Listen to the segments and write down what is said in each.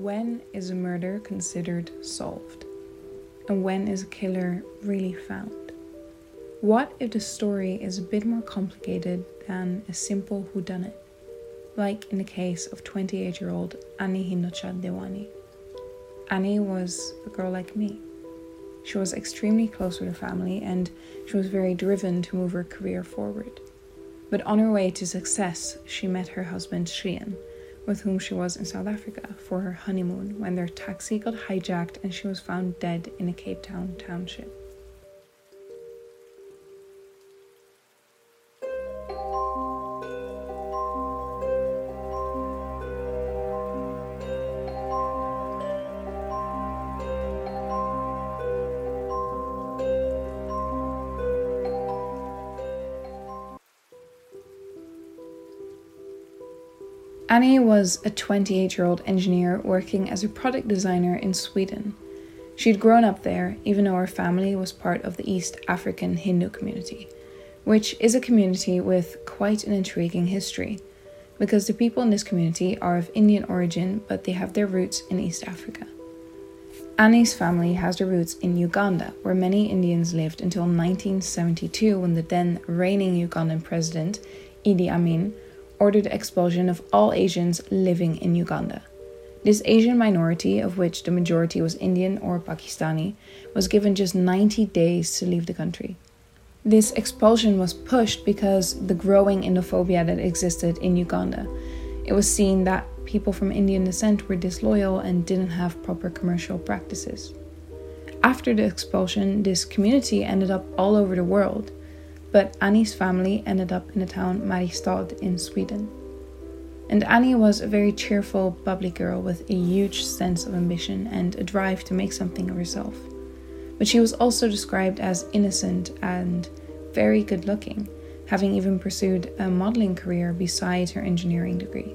When is a murder considered solved? And when is a killer really found? What if the story is a bit more complicated than a simple whodunit, like in the case of 28 year old Annie Hindocha Dewani? Annie was a girl like me. She was extremely close with her family and she was very driven to move her career forward. But on her way to success, she met her husband Shrien with whom she was in South Africa for her honeymoon when their taxi got hijacked and she was found dead in a Cape Town township. Annie was a 28 year old engineer working as a product designer in Sweden. She'd grown up there, even though her family was part of the East African Hindu community, which is a community with quite an intriguing history, because the people in this community are of Indian origin, but they have their roots in East Africa. Annie's family has their roots in Uganda, where many Indians lived until 1972 when the then reigning Ugandan president, Idi Amin, ordered expulsion of all Asians living in Uganda. This Asian minority, of which the majority was Indian or Pakistani, was given just 90 days to leave the country. This expulsion was pushed because the growing Indophobia that existed in Uganda. It was seen that people from Indian descent were disloyal and didn't have proper commercial practices. After the expulsion, this community ended up all over the world but Annie's family ended up in the town Mariestad in Sweden. And Annie was a very cheerful, bubbly girl with a huge sense of ambition and a drive to make something of herself. But she was also described as innocent and very good looking, having even pursued a modeling career besides her engineering degree.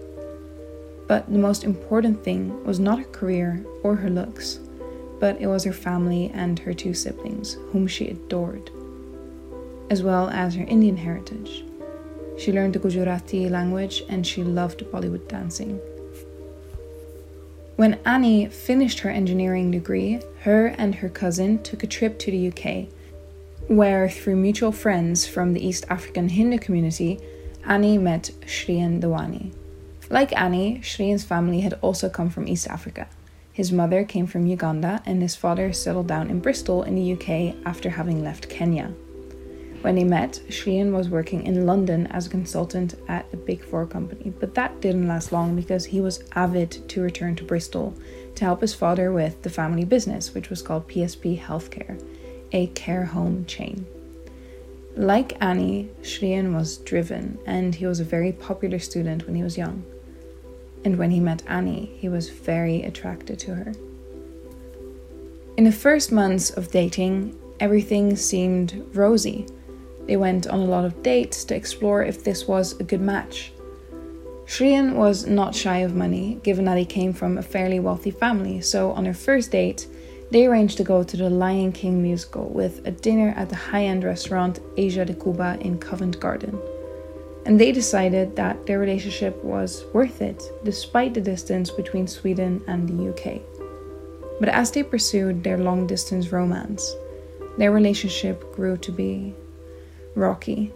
But the most important thing was not her career or her looks, but it was her family and her two siblings, whom she adored as well as her Indian heritage. She learned the Gujarati language and she loved Bollywood dancing. When Annie finished her engineering degree, her and her cousin took a trip to the UK, where, through mutual friends from the East African Hindu community, Annie met Shrien Dewani. Like Annie, Shrien's family had also come from East Africa. His mother came from Uganda, and his father settled down in Bristol in the UK after having left Kenya. When they met, Shrien was working in London as a consultant at a Big Four company, but that didn't last long because he was avid to return to Bristol to help his father with the family business, which was called PSP Healthcare, a care home chain. Like Annie, Shrien was driven and he was a very popular student when he was young. And when he met Annie, he was very attracted to her. In the first months of dating, everything seemed rosy. They went on a lot of dates to explore if this was a good match. Shrien was not shy of money, given that he came from a fairly wealthy family, so on their first date, they arranged to go to the Lion King musical with a dinner at the high end restaurant Asia de Cuba in Covent Garden. And they decided that their relationship was worth it, despite the distance between Sweden and the UK. But as they pursued their long distance romance, their relationship grew to be rocky.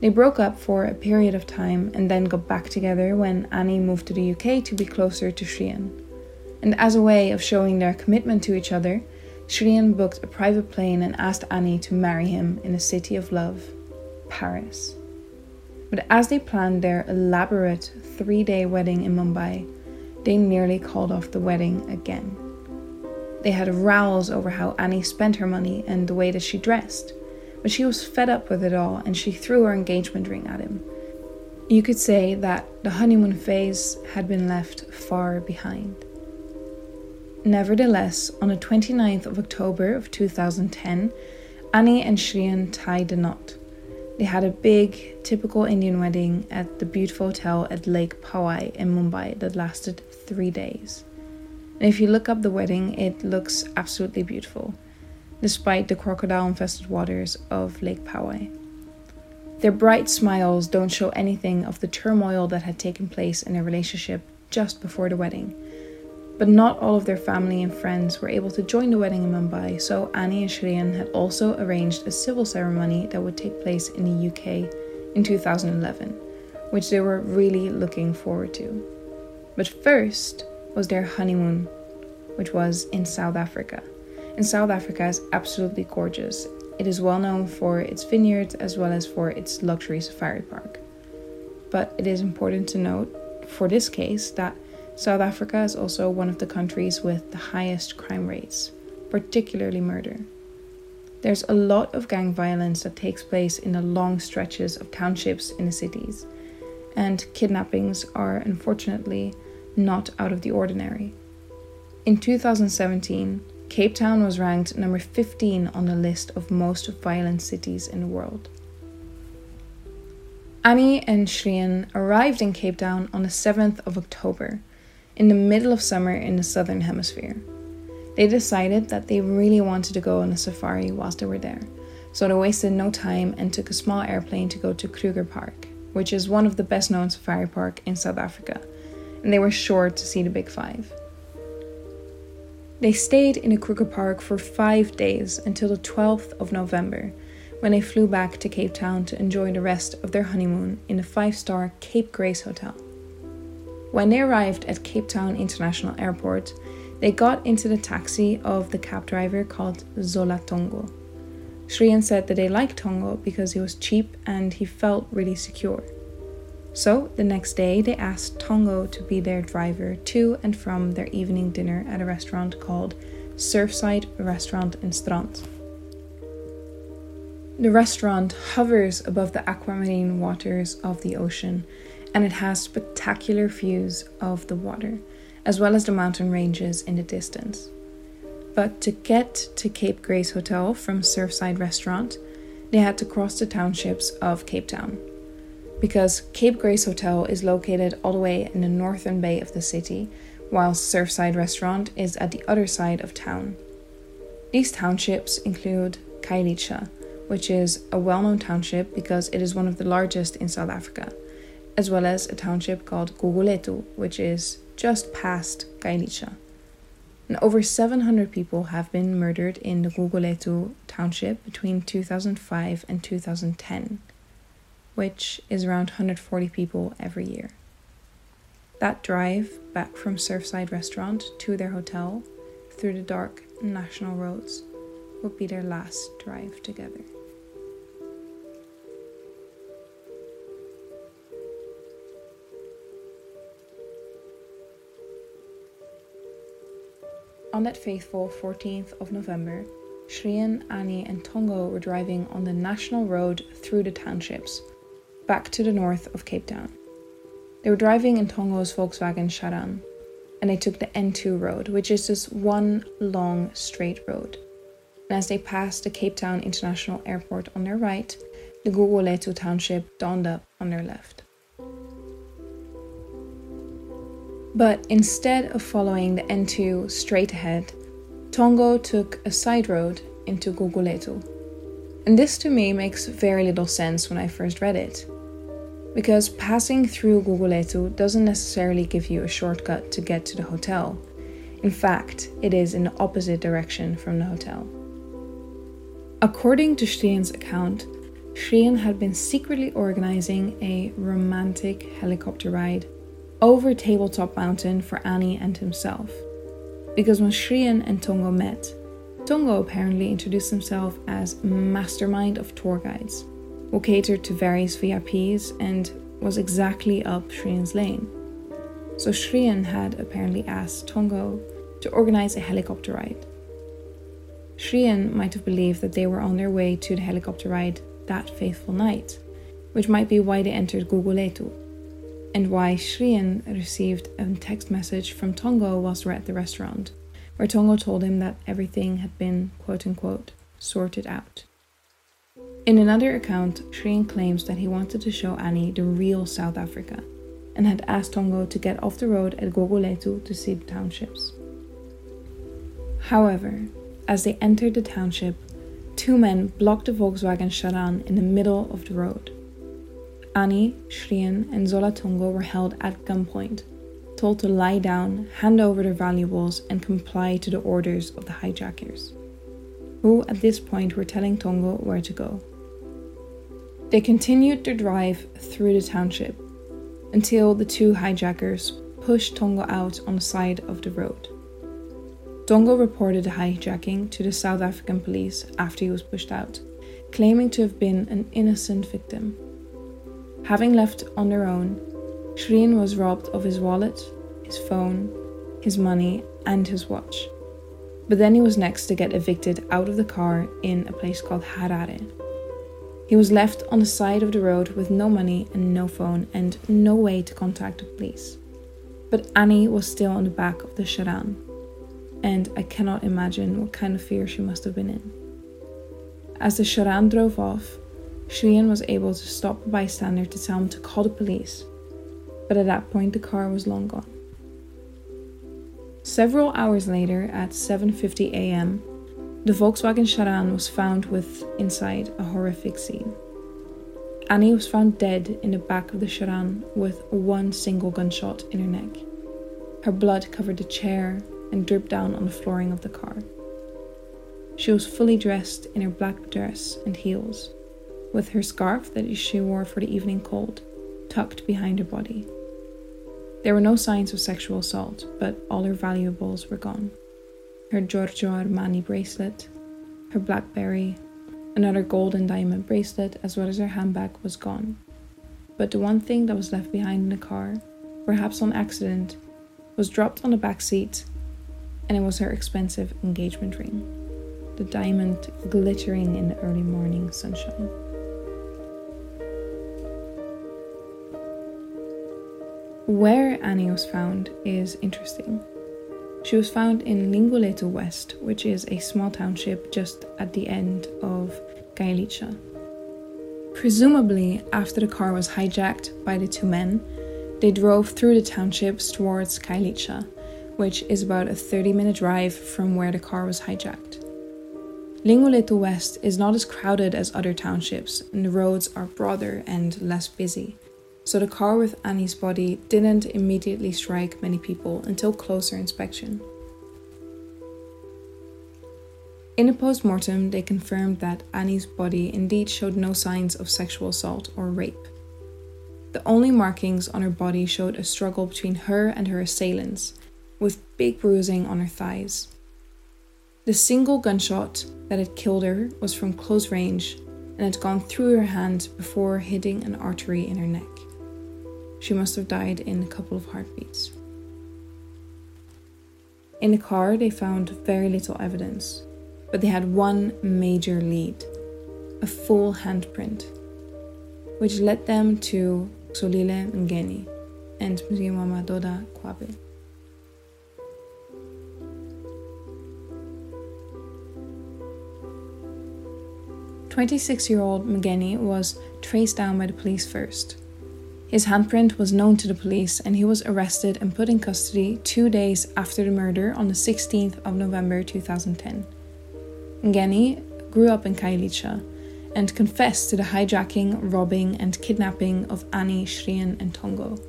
They broke up for a period of time and then got back together when Annie moved to the UK to be closer to Shrien. And as a way of showing their commitment to each other, Shrien booked a private plane and asked Annie to marry him in the city of love, Paris. But as they planned their elaborate three day wedding in Mumbai, they nearly called off the wedding again. They had rows over how Annie spent her money and the way that she dressed but she was fed up with it all and she threw her engagement ring at him. You could say that the honeymoon phase had been left far behind. Nevertheless, on the 29th of October of 2010, Annie and Shrien tied the knot. They had a big, typical Indian wedding at the beautiful hotel at Lake Powai in Mumbai that lasted three days. And if you look up the wedding, it looks absolutely beautiful despite the crocodile infested waters of Lake Powai. Their bright smiles don't show anything of the turmoil that had taken place in their relationship just before the wedding. But not all of their family and friends were able to join the wedding in Mumbai, so Annie and Shrien had also arranged a civil ceremony that would take place in the UK in 2011, which they were really looking forward to. But first was their honeymoon, which was in South Africa. And South Africa is absolutely gorgeous. It is well known for its vineyards as well as for its luxury safari park. But it is important to note for this case that South Africa is also one of the countries with the highest crime rates, particularly murder. There's a lot of gang violence that takes place in the long stretches of townships in the cities, and kidnappings are unfortunately not out of the ordinary. In 2017, Cape Town was ranked number 15 on the list of most violent cities in the world. Annie and Shrien arrived in Cape Town on the 7th of October, in the middle of summer in the southern hemisphere they decided that they really wanted to go on a safari whilst they were there. So they wasted no time and took a small airplane to go to Kruger Park, which is one of the best known safari park in South Africa. And they were sure to see the Big Five. They stayed in the Kruger Park for five days until the 12th of November, when they flew back to Cape Town to enjoy the rest of their honeymoon in the five star Cape Grace Hotel. When they arrived at Cape Town International Airport, they got into the taxi of the cab driver called Zola Tongo. Shrien said that they liked Tongo because he was cheap and he felt really secure. So the next day, they asked Tongo to be their driver to and from their evening dinner at a restaurant called Surfside Restaurant in Strand. The restaurant hovers above the aquamarine waters of the ocean and it has spectacular views of the water as well as the mountain ranges in the distance. But to get to Cape Grace Hotel from Surfside Restaurant, they had to cross the townships of Cape Town. Because Cape Grace Hotel is located all the way in the northern bay of the city, while Surfside Restaurant is at the other side of town. These townships include Khayelitsha, which is a well known township because it is one of the largest in South Africa, as well as a township called Gugulethu, which is just past Khayelitsha. And over 700 people have been murdered in the Gugulethu township between 2005 and 2010, which is around 140 people every year. That drive back from Surfside Restaurant to their hotel through the dark national roads would be their last drive together. On that faithful 14th of November, Shrien, Annie, and Tongo were driving on the national road through the townships, back to the north of Cape Town. They were driving in Tongo's Volkswagen Sharan, and they took the N2 road, which is just one long straight road. And as they passed the Cape Town International Airport on their right, the Gugulethu township dawned up on their left. But instead of following the N2 straight ahead, Tongo took a side road into Gugulethu. And this to me makes very little sense when I first read it. Because passing through Gugulethu doesn't necessarily give you a shortcut to get to the hotel. In fact, it is in the opposite direction from the hotel. According to Shrien's account, Shrien had been secretly organizing a romantic helicopter ride over Tabletop Mountain for Annie and himself. Because when Shrien and Tongo met, Tongo apparently introduced himself as mastermind of tour guides, who catered to various VIPs and was exactly up Shrien's lane. So Shrien had apparently asked Tongo to organize a helicopter ride. Shrien might have believed that they were on their way to the helicopter ride that faithful night, which might be why they entered Gugulethu and why Shrien received a text message from Tongo whilst we're at the restaurant, where Tongo told him that everything had been quote unquote sorted out. In another account, Shrien claims that he wanted to show Annie the real South Africa and had asked Tongo to get off the road at Gugulethu to see the townships. However, as they entered the township, two men blocked the Volkswagen Sharan in the middle of the road. Annie, Shrien, and Zola Tongo were held at gunpoint, told to lie down, hand over their valuables, and comply to the orders of the hijackers, who at this point were telling Tongo where to go. They continued their drive through the township until the two hijackers pushed Tongo out on the side of the road. Tongo reported the hijacking to the South African police after he was pushed out, claiming to have been an innocent victim. Having left on their own, Shrien was robbed of his wallet, his phone, his money, and his watch. But then he was next to get evicted out of the car in a place called Harare. He was left on the side of the road with no money and no phone and no way to contact the police. But Annie was still on the back of the Sharan, and I cannot imagine what kind of fear she must have been in. As the Sharan drove off, Shrien was able to stop a bystander to tell him to call the police, but at that point the car was long gone. Several hours later, at 7:50 a.m., the Volkswagen Sharan was found with inside a horrific scene. Annie was found dead in the back of the Sharan with one single gunshot in her neck. Her blood covered the chair and dripped down on the flooring of the car. She was fully dressed in her black dress and heels, with her scarf that she wore for the evening cold tucked behind her body. There were no signs of sexual assault, but all her valuables were gone her Giorgio Armani bracelet, her Blackberry, another gold and diamond bracelet, as well as her handbag was gone. But the one thing that was left behind in the car, perhaps on accident, was dropped on the back seat, and it was her expensive engagement ring, the diamond glittering in the early morning sunshine. Where Annie was found is interesting. She was found in Lingelethu West, which is a small township just at the end of Khayelitsha. Presumably, after the car was hijacked by the two men, they drove through the townships towards Khayelitsha, which is about a 30 minute drive from where the car was hijacked. Lingelethu West is not as crowded as other townships, and the roads are broader and less busy so the car with Annie's body didn't immediately strike many people until closer inspection. In a post mortem, they confirmed that Annie's body indeed showed no signs of sexual assault or rape. The only markings on her body showed a struggle between her and her assailants, with big bruising on her thighs. The single gunshot that had killed her was from close range and had gone through her hand before hitting an artery in her neck. She must have died in a couple of heartbeats. In the car, they found very little evidence, but they had one major lead a full handprint, which led them to Xolile Mngeni and Mzimama Doda Kwabe. Twenty-six year old Mngeni was traced down by the police first, his handprint was known to the police and he was arrested and put in custody two days after the murder on the 16th of November 2010. Mngeni grew up in Khayelitsha and confessed to the hijacking, robbing, and kidnapping of Annie, Shrien, and Tongo.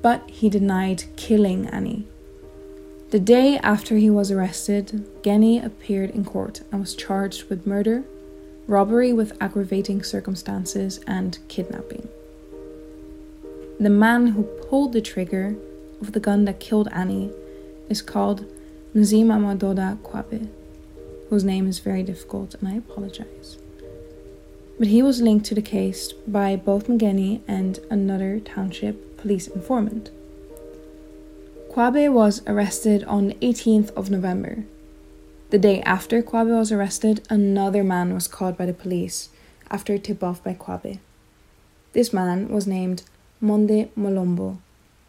But he denied killing Annie. The day after he was arrested, Mngeni appeared in court and was charged with murder, robbery with aggravating circumstances, and kidnapping. The man who pulled the trigger of the gun that killed Annie is called Mziwamadoda Qwabe, whose name is very difficult and I apologize. But he was linked to the case by both Mngeni and another township police informant. Qwabe was arrested on the 18th of November. The day after Qwabe was arrested, another man was caught by the police after a tip off by Qwabe. This man was named Monde Mbolombo,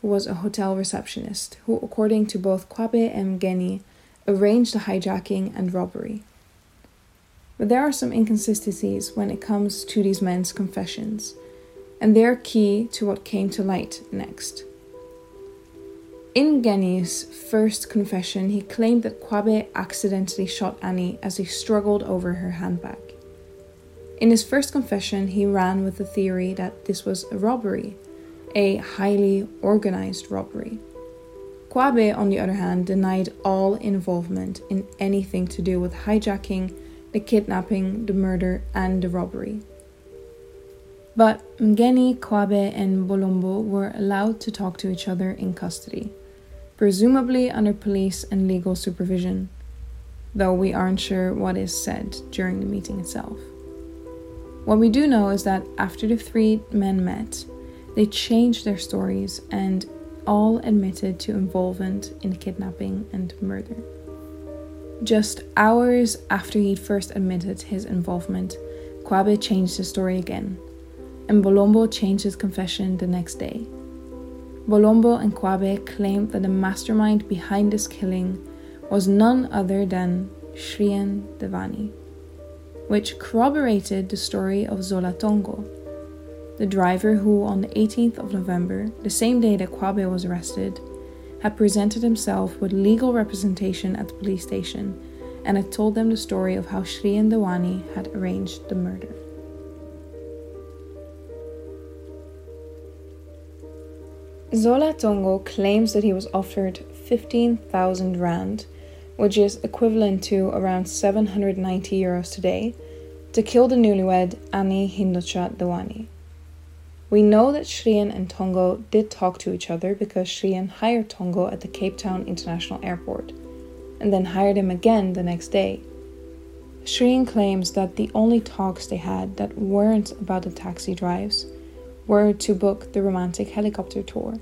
who was a hotel receptionist, who, according to both Qwabe and Geni, arranged the hijacking and robbery. But there are some inconsistencies when it comes to these men's confessions, and they are key to what came to light next. In Geni's first confession, he claimed that Qwabe accidentally shot Annie as he struggled over her handbag. In his first confession, he ran with the theory that this was a robbery a highly organized robbery. Qwabe, on the other hand, denied all involvement in anything to do with hijacking, the kidnapping, the murder, and the robbery. But Mngeni, Qwabe, and Mbolombo were allowed to talk to each other in custody, presumably under police and legal supervision, though we aren't sure what is said during the meeting itself. What we do know is that after the three men met, they changed their stories and all admitted to involvement in kidnapping and murder. Just hours after he'd first admitted his involvement, Qwabe changed his story again, and Mbolombo changed his confession the next day. Mbolombo and Qwabe claimed that the mastermind behind this killing was none other than Shrien Dewani, which corroborated the story of Zola Tongo, the driver who, on the 18th of November, the same day that Qwabe was arrested, had presented himself with legal representation at the police station and had told them the story of how Shrien Dewani had arranged the murder. Zola Tongo claims that he was offered 15,000 rand, which is equivalent to around 790 euros today, to kill the newlywed Annie Hindocha Dewani. We know that Shrien and Tongo did talk to each other because Shrien hired Tongo at the Cape Town International Airport and then hired him again the next day. Shrien claims that the only talks they had that weren't about the taxi drives were to book the romantic helicopter tour.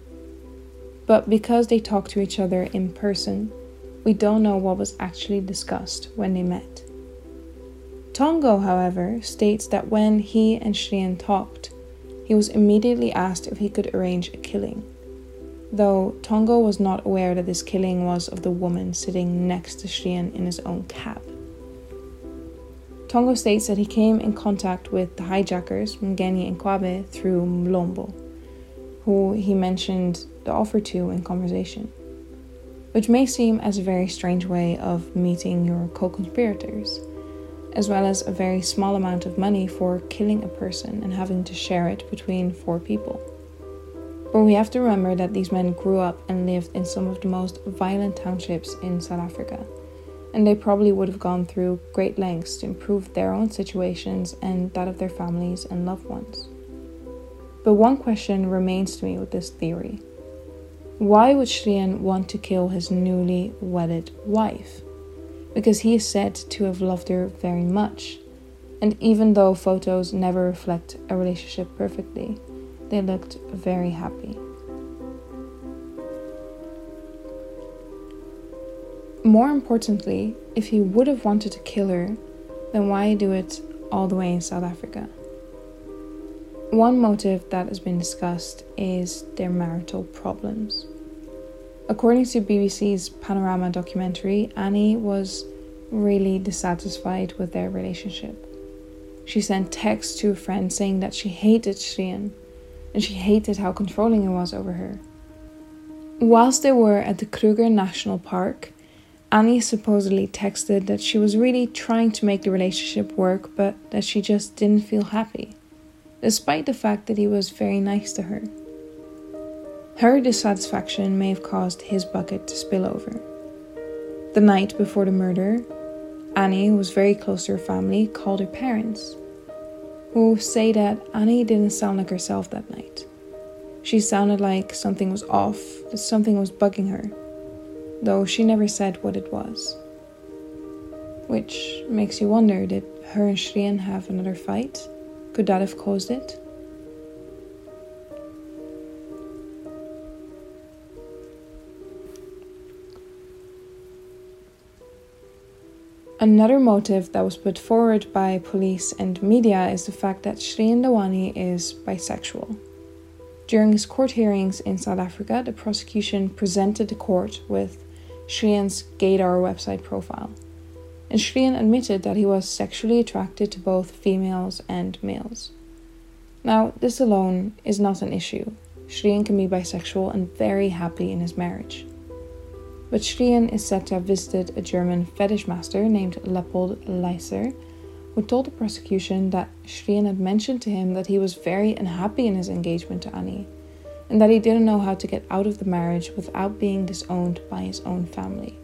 But because they talked to each other in person, we don't know what was actually discussed when they met. Tongo, however, states that when he and Shrien talked, he was immediately asked if he could arrange a killing, though Tongo was not aware that this killing was of the woman sitting next to Shrien in his own cab. Tongo states that he came in contact with the hijackers, Mngeni and Qwabe, through Mbolombo, who he mentioned the offer to in conversation, which may seem as a very strange way of meeting your co conspirators as well as a very small amount of money for killing a person and having to share it between four people. But we have to remember that these men grew up and lived in some of the most violent townships in South Africa, and they probably would have gone through great lengths to improve their own situations and that of their families and loved ones. But one question remains to me with this theory. Why would Shrien want to kill his newly wedded wife? Because he is said to have loved her very much. And even though photos never reflect a relationship perfectly, they looked very happy. More importantly, if he would have wanted to kill her, then why do it all the way in South Africa? One motive that has been discussed is their marital problems. According to BBC's Panorama documentary, Annie was really dissatisfied with their relationship. She sent texts to a friend saying that she hated Shrien and she hated how controlling he was over her. Whilst they were at the Kruger National Park, Annie supposedly texted that she was really trying to make the relationship work, but that she just didn't feel happy, despite the fact that he was very nice to her. Her dissatisfaction may have caused his bucket to spill over. The night before the murder, Annie, who was very close to her family, called her parents, who say that Annie didn't sound like herself that night. She sounded like something was off, that something was bugging her, though she never said what it was. Which makes you wonder did her and Shrien have another fight? Could that have caused it? Another motive that was put forward by police and media is the fact that Shrien Dewani is bisexual. During his court hearings in South Africa, the prosecution presented the court with Shrien's Gaydar website profile, and Shrien admitted that he was sexually attracted to both females and males. Now, this alone is not an issue. Shrien can be bisexual and very happy in his marriage but Shrien is said to have visited a German fetish master named Leopold Leiser, who told the prosecution that Shrien had mentioned to him that he was very unhappy in his engagement to Annie, and that he didn't know how to get out of the marriage without being disowned by his own family.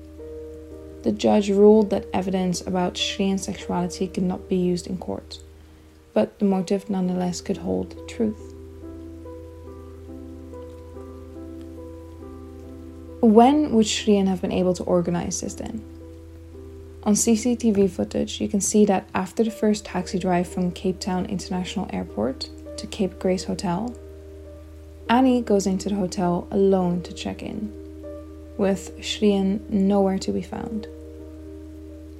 The judge ruled that evidence about Shrien's sexuality could not be used in court, but the motive nonetheless could hold truth. When would Shrien have been able to organize this then? On CCTV footage, you can see that after the first taxi drive from Cape Town International Airport to Cape Grace Hotel, Annie goes into the hotel alone to check in, with Shrien nowhere to be found.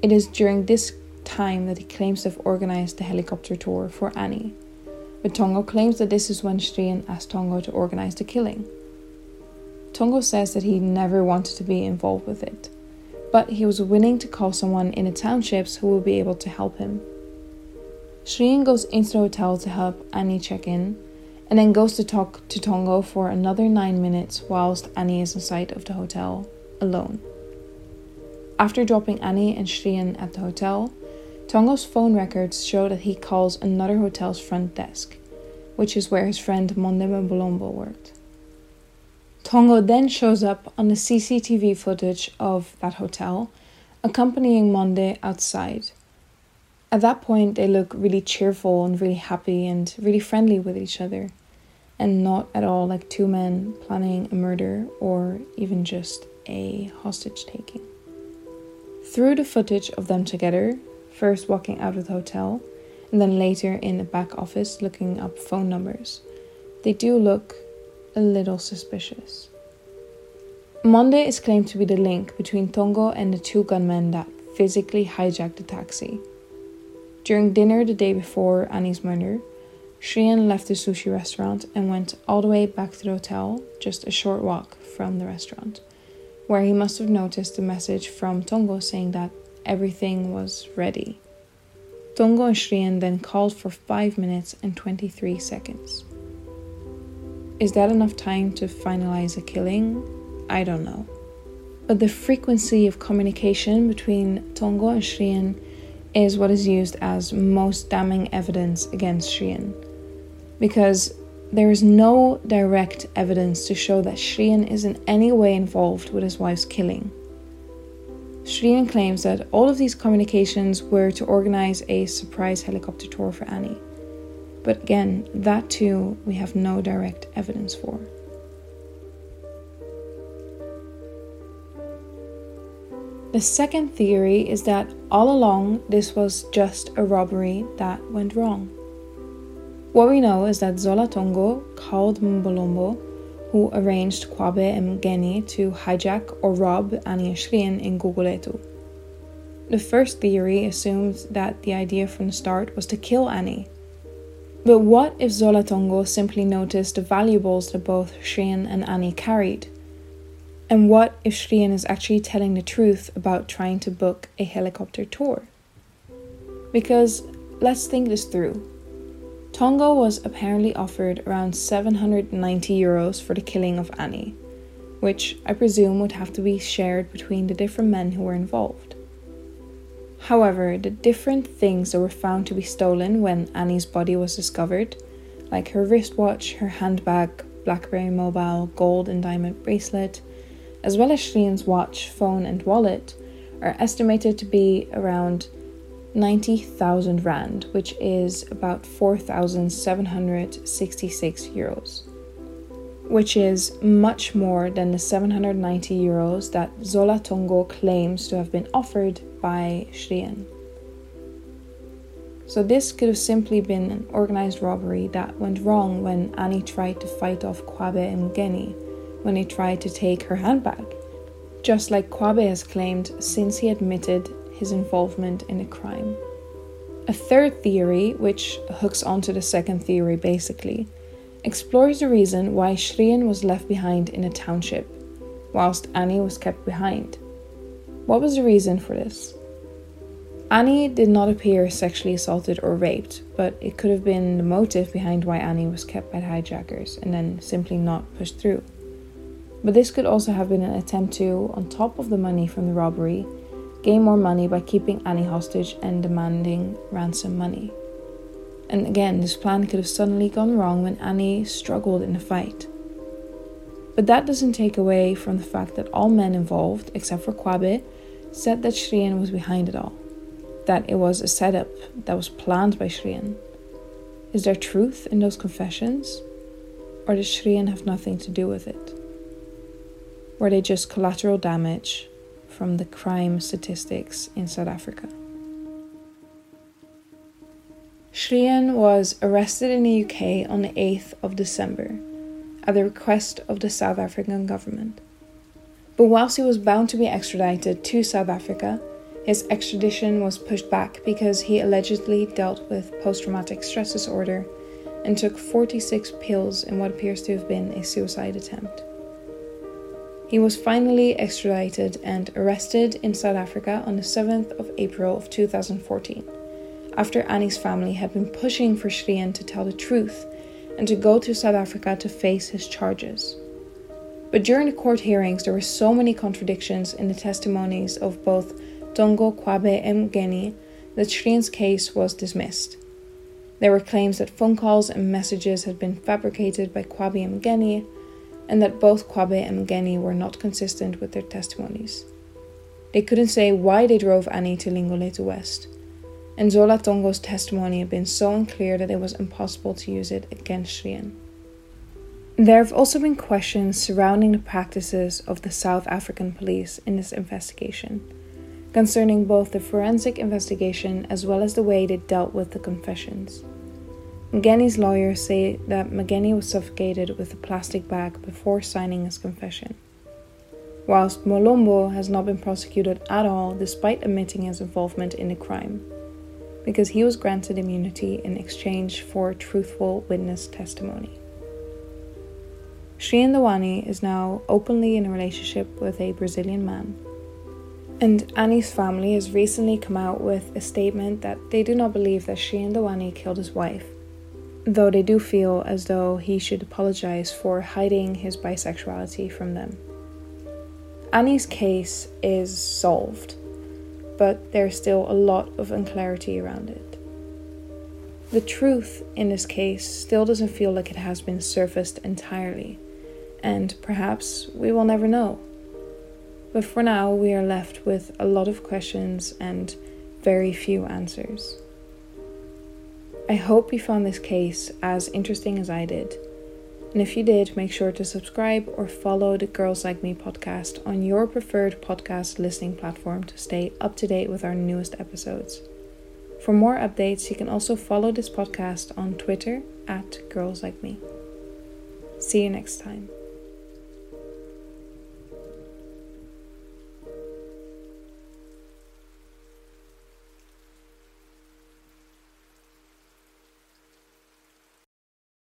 It is during this time that he claims to have organized the helicopter tour for Annie, but Tongo claims that this is when Shrien asked Tongo to organize the killing. Tongo says that he never wanted to be involved with it but he was willing to call someone in the townships who would be able to help him. Shrien goes into the hotel to help Annie check in, and then goes to talk to Tongo for another nine minutes whilst Annie is inside of the hotel, alone. After dropping Annie and Shrien at the hotel, Tongo's phone records show that he calls another hotel's front desk, which is where his friend Monde Mbolombo worked. Tongo then shows up on the CCTV footage of that hotel, accompanying Monde outside. At that point, they look really cheerful and really happy and really friendly with each other, and not at all like two men planning a murder or even just a hostage taking. Through the footage of them together, first walking out of the hotel, and then later in the back office looking up phone numbers, they do look a little suspicious. Monde is claimed to be the link between Tongo and the two gunmen that physically hijacked the taxi. During dinner the day before Annie's murder, Shrien left the sushi restaurant and went all the way back to the hotel, just a short walk from the restaurant, where he must have noticed a message from Tongo saying that everything was ready. Tongo and Shrien then called for 5 minutes and 23 seconds. Is that enough time to finalize a killing? I don't know. But the frequency of communication between Tongo and Shrien is what is used as most damning evidence against Shrien. Because there is no direct evidence to show that Shrien is in any way involved with his wife's killing. Shrien claims that all of these communications were to organize a surprise helicopter tour for Annie. But again, that too we have no direct evidence for. The second theory is that all along this was just a robbery that went wrong. What we know is that Zola Tongo called Mbolombo, who arranged Qwabe and Mngeni to hijack or rob Annie Shrien in Gugulethu. The first theory assumes that the idea from the start was to kill Annie, but what if Zola Tongo simply noticed the valuables that both Shrien and Annie carried? And what if Shrien is actually telling the truth about trying to book a helicopter tour? Because let's think this through. Tongo was apparently offered around 790 euros for the killing of Annie, which I presume would have to be shared between the different men who were involved. However, the different things that were found to be stolen when Annie's body was discovered, like her wristwatch, her handbag, Blackberry mobile, gold and diamond bracelet, as well as Shrien's watch, phone, and wallet, are estimated to be around 90,000 rand, which is about 4,766 euros, which is much more than the 790 euros that Zola Tongo claims to have been offered by Shrien. So, this could have simply been an organized robbery that went wrong when Annie tried to fight off Qwabe and Mngeni when he tried to take her handbag, just like Qwabe has claimed since he admitted his involvement in the crime. A third theory, which hooks onto the second theory basically, explores the reason why Shrien was left behind in a township, whilst Annie was kept behind. What was the reason for this? Annie did not appear sexually assaulted or raped, but it could have been the motive behind why Annie was kept by the hijackers and then simply not pushed through. But this could also have been an attempt to, on top of the money from the robbery, gain more money by keeping Annie hostage and demanding ransom money. And again, this plan could have suddenly gone wrong when Annie struggled in a fight. But that doesn't take away from the fact that all men involved, except for Qwabe, said that Shrien was behind it all, that it was a setup that was planned by Shrien. Is there truth in those confessions? Or does Shrien have nothing to do with it? Were they just collateral damage from the crime statistics in South Africa? Shrien was arrested in the UK on the 8th of December at the request of the South African government. But whilst he was bound to be extradited to South Africa, his extradition was pushed back because he allegedly dealt with post traumatic stress disorder and took 46 pills in what appears to have been a suicide attempt. He was finally extradited and arrested in South Africa on the 7th of April of 2014, after Annie's family had been pushing for Shrien to tell the truth and to go to South Africa to face his charges. But during the court hearings, there were so many contradictions in the testimonies of both Tongo Qwabe Mngeni that Shrien's case was dismissed. There were claims that phone calls and messages had been fabricated by Qwabe Mngeni, and that both Qwabe and Mngeni were not consistent with their testimonies. They couldn't say why they drove Annie to Lingelethu West, and Zola Tongo's testimony had been so unclear that it was impossible to use it against Shrien. There have also been questions surrounding the practices of the South African police in this investigation, concerning both the forensic investigation as well as the way they dealt with the confessions. Mngeni's lawyers say that Mngeni was suffocated with a plastic bag before signing his confession, whilst Mbolombo has not been prosecuted at all despite admitting his involvement in the crime because he was granted immunity in exchange for truthful witness testimony. Shrien Dewani is now openly in a relationship with a Brazilian man. And Annie's family has recently come out with a statement that they do not believe that Shrien Dewani killed his wife, though they do feel as though he should apologize for hiding his bisexuality from them. Annie's case is solved but there's still a lot of unclarity around it. The truth in this case still doesn't feel like it has been surfaced entirely, and perhaps we will never know. But for now, we are left with a lot of questions and very few answers. I hope you found this case as interesting as I did. And if you did, make sure to subscribe or follow the Girls Like Me podcast on your preferred podcast listening platform to stay up to date with our newest episodes. For more updates, you can also follow this podcast on Twitter at Girls Like Me. See you next time.